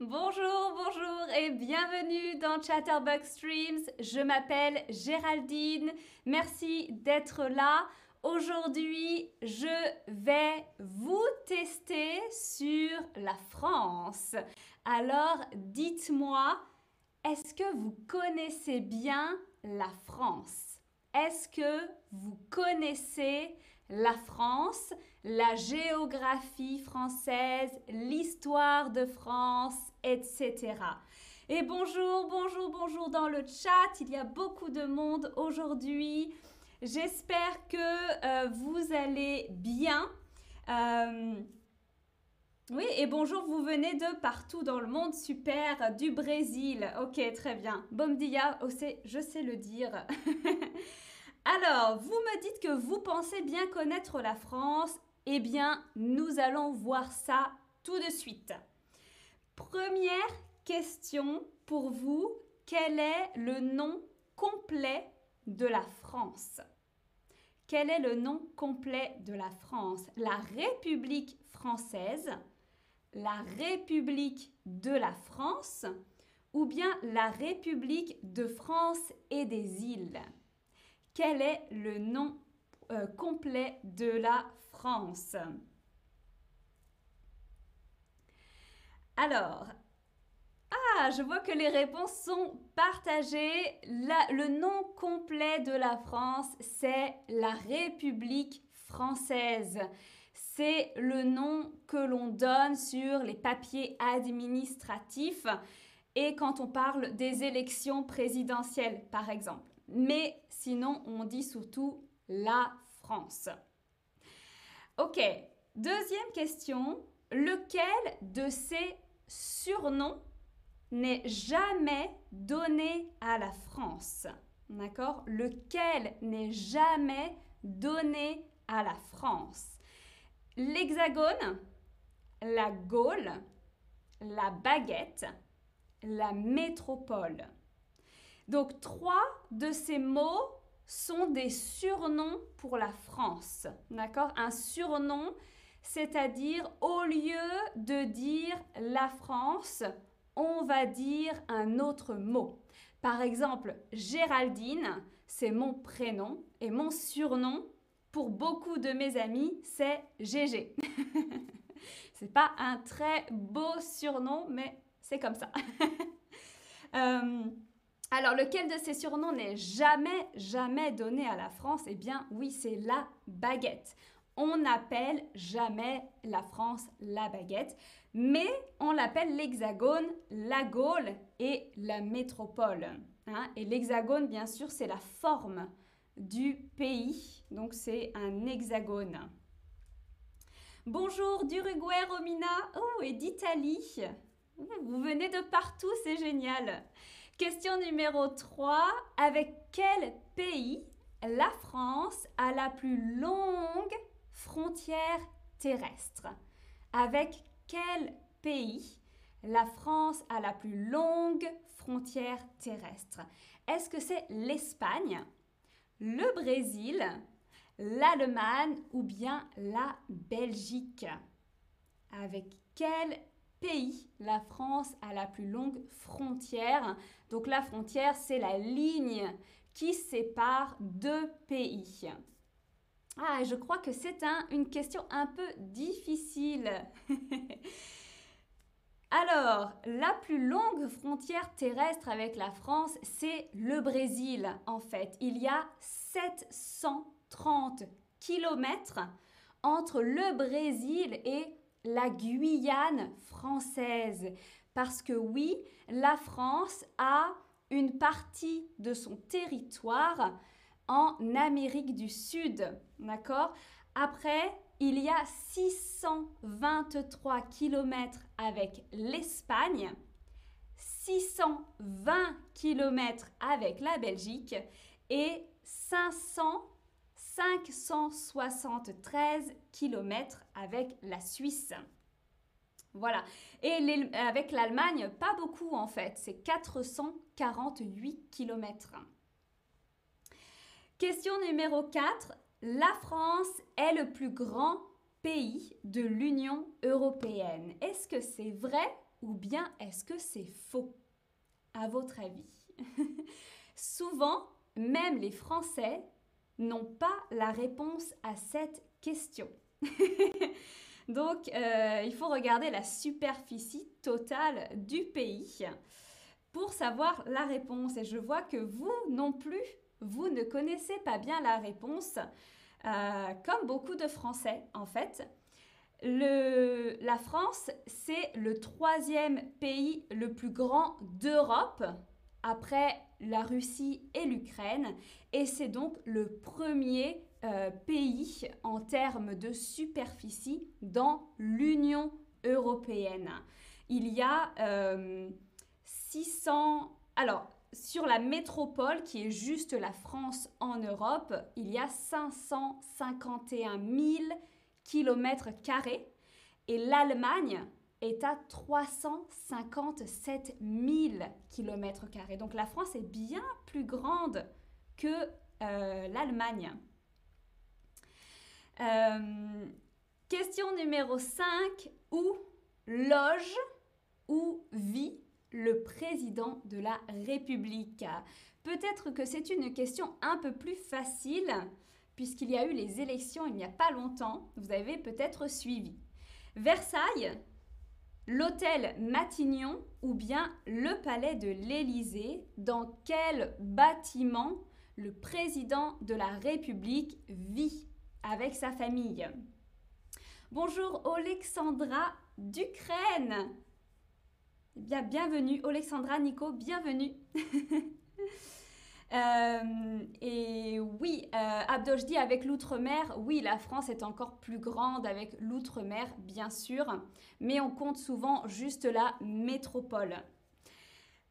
Bonjour, bonjour et bienvenue dans Chatterbox Streams. Je m'appelle Géraldine. Merci d'être là. Aujourd'hui, je vais vous tester sur la France. Alors, dites-moi, est-ce que vous connaissez bien la France? Est-ce que vous connaissez la France, la géographie française, l'histoire de France, etc. Et bonjour, bonjour, bonjour dans le chat. Il y a beaucoup de monde aujourd'hui. J'espère que euh, vous allez bien. Euh, oui, et bonjour, vous venez de partout dans le monde, super, du Brésil. Ok, très bien. Bom dia, oh, je sais le dire. Alors, vous me dites que vous pensez bien connaître la France. Eh bien, nous allons voir ça tout de suite. Première question pour vous. Quel est le nom complet de la France? Quel est le nom complet de la France? La République française, la République de la France ou bien la République de France et des îles? Quel est le nom euh, complet de la Alors, ah, je vois que les réponses sont partagées. le nom complet de la France, c'est la République française. C'est le nom que l'on donne sur les papiers administratifs et quand on parle des élections présidentielles, par exemple mais sinon on dit surtout la France. Ok, deuxième question. Lequel de ces surnoms n'est jamais donné à la France? D'accord? Lequel n'est jamais donné à la France? L'hexagone, la Gaule, la baguette, la métropole. Donc trois de ces mots sont des surnoms pour la France. D'accord? Un surnom, c'est-à-dire au lieu de dire la France, on va dire un autre mot. Par exemple, Géraldine, c'est mon prénom et mon surnom pour beaucoup de mes amis, c'est GG. c'est pas un très beau surnom, mais c'est comme ça. Euh, alors, lequel de ces surnoms n'est jamais, jamais donné à la France? Eh bien, oui, c'est la baguette. On n'appelle jamais la France la baguette, mais on l'appelle l'hexagone, la Gaule et la métropole. Hein. Et l'hexagone, bien sûr, c'est la forme du pays, donc c'est un hexagone. Bonjour d'Uruguay, Romina, oh, et d'Italie. Vous venez de partout, c'est génial. Question numéro 3. Avec quel pays la France a la plus longue frontière terrestre? Avec quel pays la France a la plus longue frontière terrestre? Est-ce que c'est l'Espagne, le Brésil, l'Allemagne ou bien la Belgique? Avec quel pays la France a la plus longue frontière donc la frontière, c'est la ligne qui sépare deux pays. Ah, je crois que c'est une question un peu difficile. Alors, la plus longue frontière terrestre avec la France, c'est le Brésil, en fait. Il y a 730 kilomètres entre le Brésil et la Guyane française. Parce que oui, la France a une partie de son territoire en Amérique du Sud. D'accord? Après, il y a 623 km avec l'Espagne, 620 km avec la Belgique et 500 573 km avec la Suisse. Voilà. Et avec l'Allemagne, pas beaucoup en fait. C'est 448 km. Question numéro 4. La France est le plus grand pays de l'Union européenne. Est-ce que c'est vrai ou bien est-ce que c'est faux? À votre avis Souvent, même les Français n'ont pas la réponse à cette question. Donc, euh, il faut regarder la superficie totale du pays pour savoir la réponse. Et je vois que vous non plus, vous ne connaissez pas bien la réponse, euh, comme beaucoup de Français en fait. la France, c'est le troisième pays le plus grand d'Europe après la Russie et l'Ukraine. Et c'est donc le premier euh, pays en termes de superficie dans l'Union européenne. Il y a 600... Euh, alors, sur la métropole, qui est juste la France en Europe, il y a 551 000 km et l'Allemagne est à 357 000 km. Donc la France est bien plus grande que euh, l'Allemagne. Euh, question numéro 5. Où loge ou vit le président de la République? Peut-être que c'est une question un peu plus facile puisqu'il y a eu les élections il n'y a pas longtemps. Vous avez peut-être suivi. Versailles, l'hôtel Matignon ou bien le palais de l'Élysée, dans quel bâtiment le président de la République vit avec sa famille? Bonjour Alexandra d'Ukraine. Eh bien, bienvenue Alexandra, Nico, bienvenue. Euh, et oui, euh, Abdoch dit avec l'outre-mer, oui, la France est encore plus grande avec l'outre-mer, bien sûr, mais on compte souvent juste la métropole.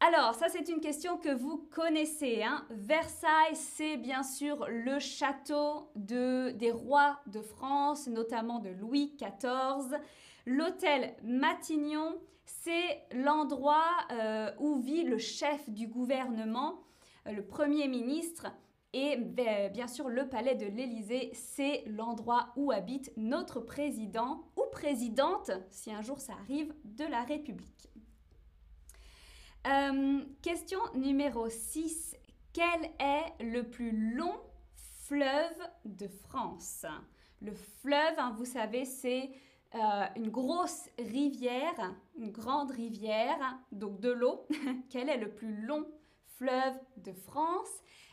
Alors, ça c'est une question que vous connaissez. Hein. Versailles, c'est bien sûr le château de, des rois de France, notamment de Louis XIV. L'hôtel Matignon, c'est l'endroit euh, où vit le chef du gouvernement, le Premier ministre. Et bien sûr, le palais de l'Élysée, c'est l'endroit où habite notre président ou présidente, si un jour ça arrive, de la République. Euh, question numéro 6. Quel est le plus long fleuve de France? Le fleuve, hein, vous savez, c'est euh, une grosse rivière, une grande rivière, donc de l'eau. Quel est le plus long fleuve de France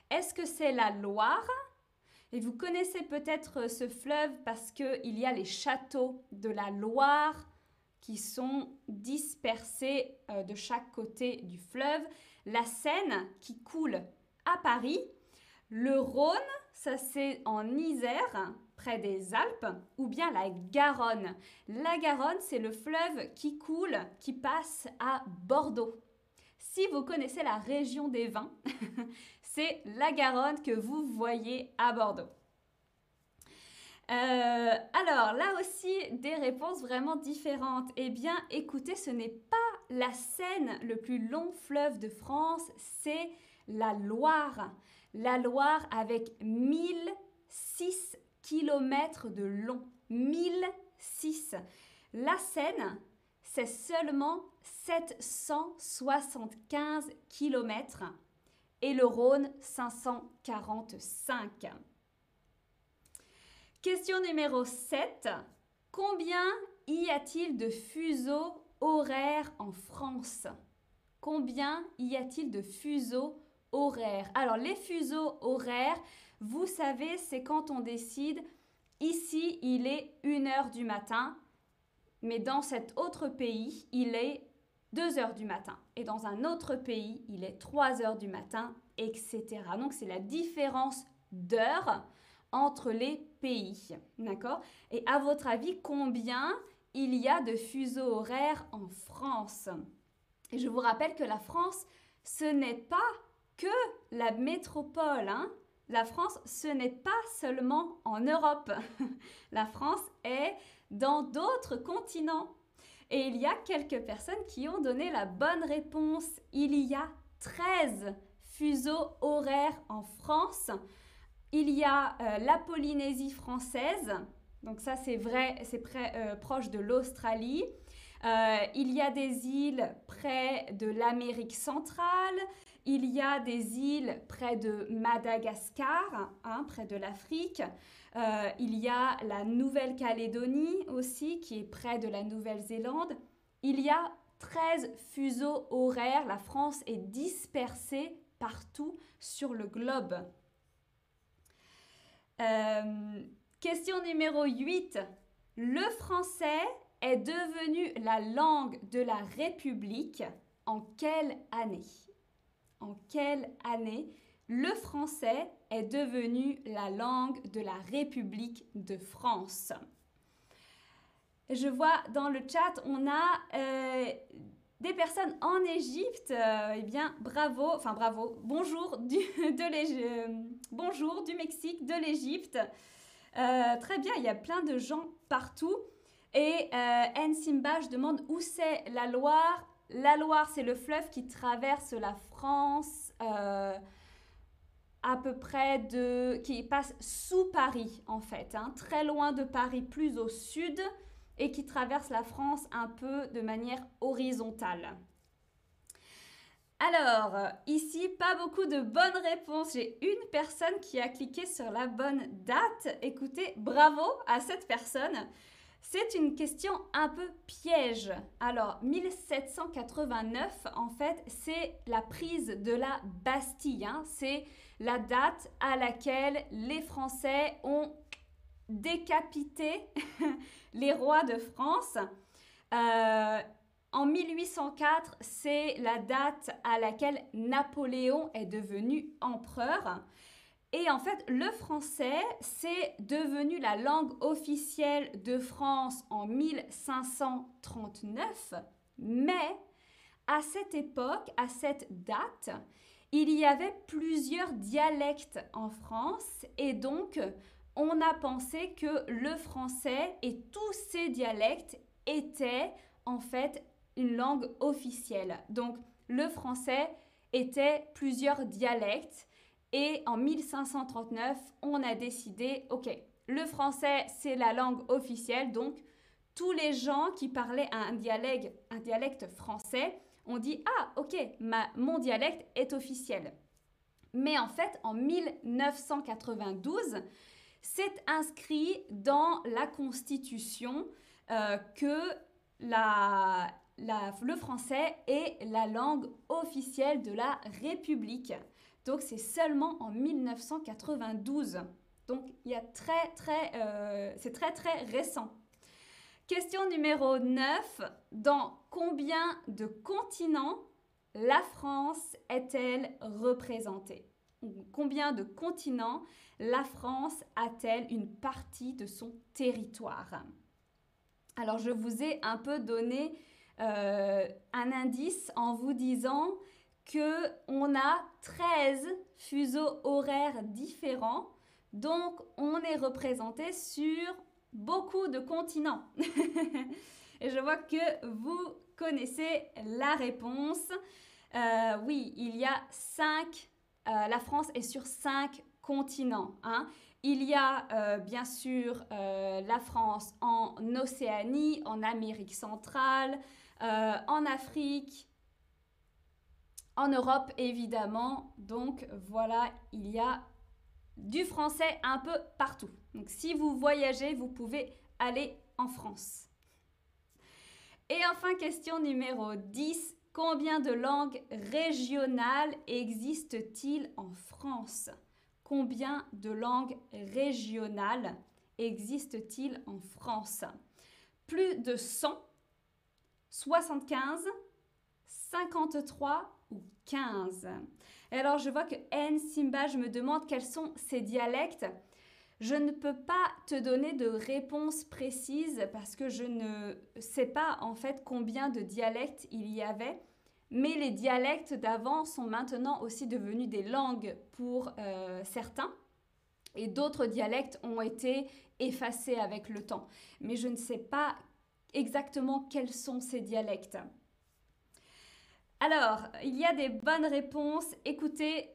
Est-ce que c'est la Loire? Et vous connaissez peut-être ce fleuve parce qu'il y a les châteaux de la Loire qui sont dispersés euh, de chaque côté du fleuve, la Seine qui coule à Paris, le Rhône, ça c'est en Isère, près des Alpes, ou bien la Garonne. La Garonne, c'est le fleuve qui coule, qui passe à Bordeaux. Si vous connaissez la région des vins, c'est la Garonne que vous voyez à Bordeaux. Euh, alors là aussi, des réponses vraiment différentes. Eh bien, écoutez, ce n'est pas la Seine, le plus long fleuve de France, c'est la Loire. La Loire avec 1006 km de long. 1006. La Seine, c'est seulement 775 km et le Rhône 545. Question numéro 7. Combien y a-t-il de fuseaux horaires en France? Combien y a-t-il de fuseaux horaires? Alors les fuseaux horaires, vous savez, c'est quand on décide, ici il est 1h du matin, mais dans cet autre pays, il est 2 heures du matin. Et dans un autre pays, il est 3 heures du matin, etc. Donc c'est la différence d'heures entre les pays. D'accord? Et à votre avis, combien il y a de fuseaux horaires en France? Et je vous rappelle que la France, ce n'est pas que la métropole. Hein la France, ce n'est pas seulement en Europe. la France est dans d'autres continents. Et il y a quelques personnes qui ont donné la bonne réponse. Il y a 13 fuseaux horaires en France il y a euh, la Polynésie française, Donc ça, c'est vrai, c'est euh, proche de l'Australie. Euh, il y a des îles près de l'Amérique centrale. Il y a des îles près de Madagascar, hein, près de l'Afrique. Euh, il y a la Nouvelle-Calédonie aussi, qui est près de la Nouvelle-Zélande. Il y a 13 fuseaux horaires. La France est dispersée partout sur le globe. Euh, question numéro 8. Le français est devenu la langue de la République en quelle année? En quelle année le français est devenu la langue de la République de France? Je vois dans le chat, on a euh, des personnes en Égypte. Euh, eh bien, bravo, enfin bravo, bonjour du, euh, bonjour du Mexique, de l'Égypte. très bien, il y a plein de gens partout. Et euh, Simba, je demande où c'est la Loire. La Loire, c'est le fleuve qui traverse la France euh, à peu près de... qui passe sous Paris en fait, hein, très loin de Paris, plus au sud, et qui traverse la France un peu de manière horizontale. Alors, ici, pas beaucoup de bonnes réponses. J'ai une personne qui a cliqué sur la bonne date. Écoutez, bravo à cette personne. C'est une question un peu piège. Alors, 1789, en fait, c'est la prise de la Bastille. Hein. C'est la date à laquelle les Français ont décapité les rois de France. Euh, en 1804, c'est la date à laquelle Napoléon est devenu empereur. Et en fait, le français, c'est devenu la langue officielle de France en 1539, mais à cette époque, à cette date, il y avait plusieurs dialectes en France. Et donc on a pensé que le français et tous ces dialectes étaient en fait une langue officielle. Donc le français était plusieurs dialectes et en 1539, on a décidé, ok, le français, c'est la langue officielle, donc tous les gens qui parlaient un dialecte, français ont dit, ah, ok, mon dialecte est officiel. Mais en fait, en 1992, c'est inscrit dans la Constitution euh, que le français est la langue officielle de la République. Donc c'est seulement en 1992. Donc euh, c'est très très récent. Question numéro 9. Dans combien de continents la France est-elle représentée? Combien de continents la France a-t-elle une partie de son territoire? Alors je vous ai un peu donné euh, un indice en vous disant que on a 13 fuseaux horaires différents. Donc, on est représenté sur beaucoup de continents. Et je vois que vous connaissez la réponse. Euh, oui, il y a 5, euh, la France est sur 5 continents. Hein. Il y a euh, bien sûr la France en Océanie, en Amérique centrale, en Afrique, en Europe, évidemment, donc voilà, il y a du français un peu partout. Donc si vous voyagez, vous pouvez aller en France. Et enfin, question numéro 10. Combien de langues régionales existent-ils en France? Combien de langues régionales existent-ils en France? Plus de 100, 75, 53 15. alors je vois que N, Simba, je me demande quels sont ces dialectes. Je ne peux pas te donner de réponse précise parce que je ne sais pas en fait combien de dialectes il y avait. Mais les dialectes d'avant sont maintenant aussi devenus des langues pour euh, certains. Et d'autres dialectes ont été effacés avec le temps. Mais je ne sais pas exactement quels sont ces dialectes. Alors, il y a des bonnes réponses. Écoutez,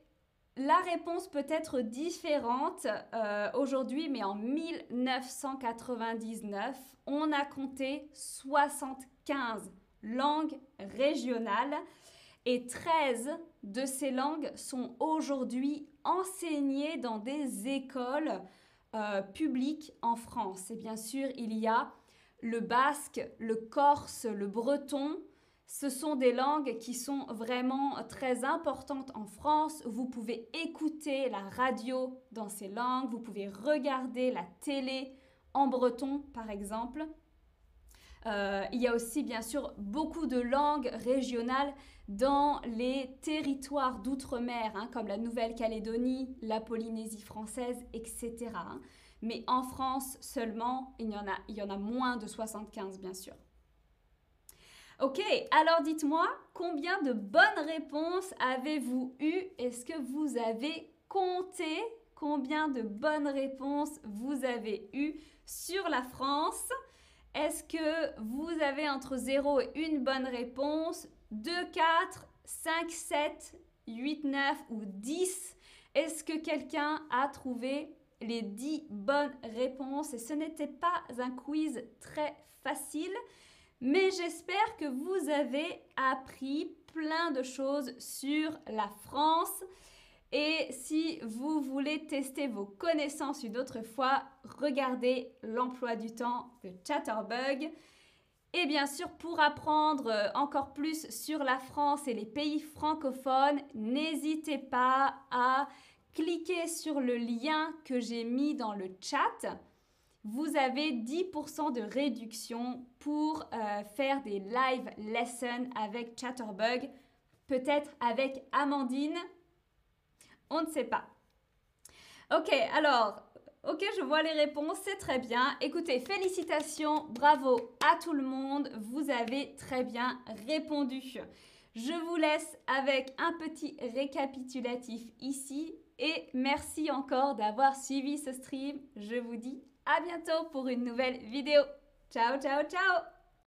la réponse peut être différente euh, aujourd'hui, mais en 1999, on a compté 75 langues régionales et 13 de ces langues sont aujourd'hui enseignées dans des écoles euh, publiques en France. Et bien sûr, il y a le basque, le corse, le breton, ce sont des langues qui sont vraiment très importantes en France. Vous pouvez écouter la radio dans ces langues, vous pouvez regarder la télé en breton par exemple. Euh, il y a aussi bien sûr beaucoup de langues régionales dans les territoires d'outre-mer, hein, comme la Nouvelle-Calédonie, la Polynésie française, etc. Hein. Mais en France seulement, il y, en a, il y en a moins de 75 bien sûr. Ok, alors dites-moi, combien de bonnes réponses avez-vous eu Est-ce que vous avez compté combien de bonnes réponses vous avez eu sur la France? Est-ce que vous avez entre 0 et 1 bonne réponse? 2, 4, 5, 7, 8, 9 ou 10 Est-ce que quelqu'un a trouvé les 10 bonnes réponses? Et ce n'était pas un quiz très facile. Mais j'espère que vous avez appris plein de choses sur la France. Et si vous voulez tester vos connaissances une autre fois, regardez l'emploi du temps de Chatterbug. Et bien sûr, pour apprendre encore plus sur la France et les pays francophones, n'hésitez pas à cliquer sur le lien que j'ai mis dans le chat vous avez 10% de réduction pour euh, faire des live lessons avec Chatterbug, peut-être avec Amandine, on ne sait pas. Ok, alors, ok, je vois les réponses, c'est très bien. Écoutez, félicitations, bravo à tout le monde, vous avez très bien répondu. Je vous laisse avec un petit récapitulatif ici et merci encore d'avoir suivi ce stream. Je vous dis à bientôt pour une nouvelle vidéo. Ciao, ciao, ciao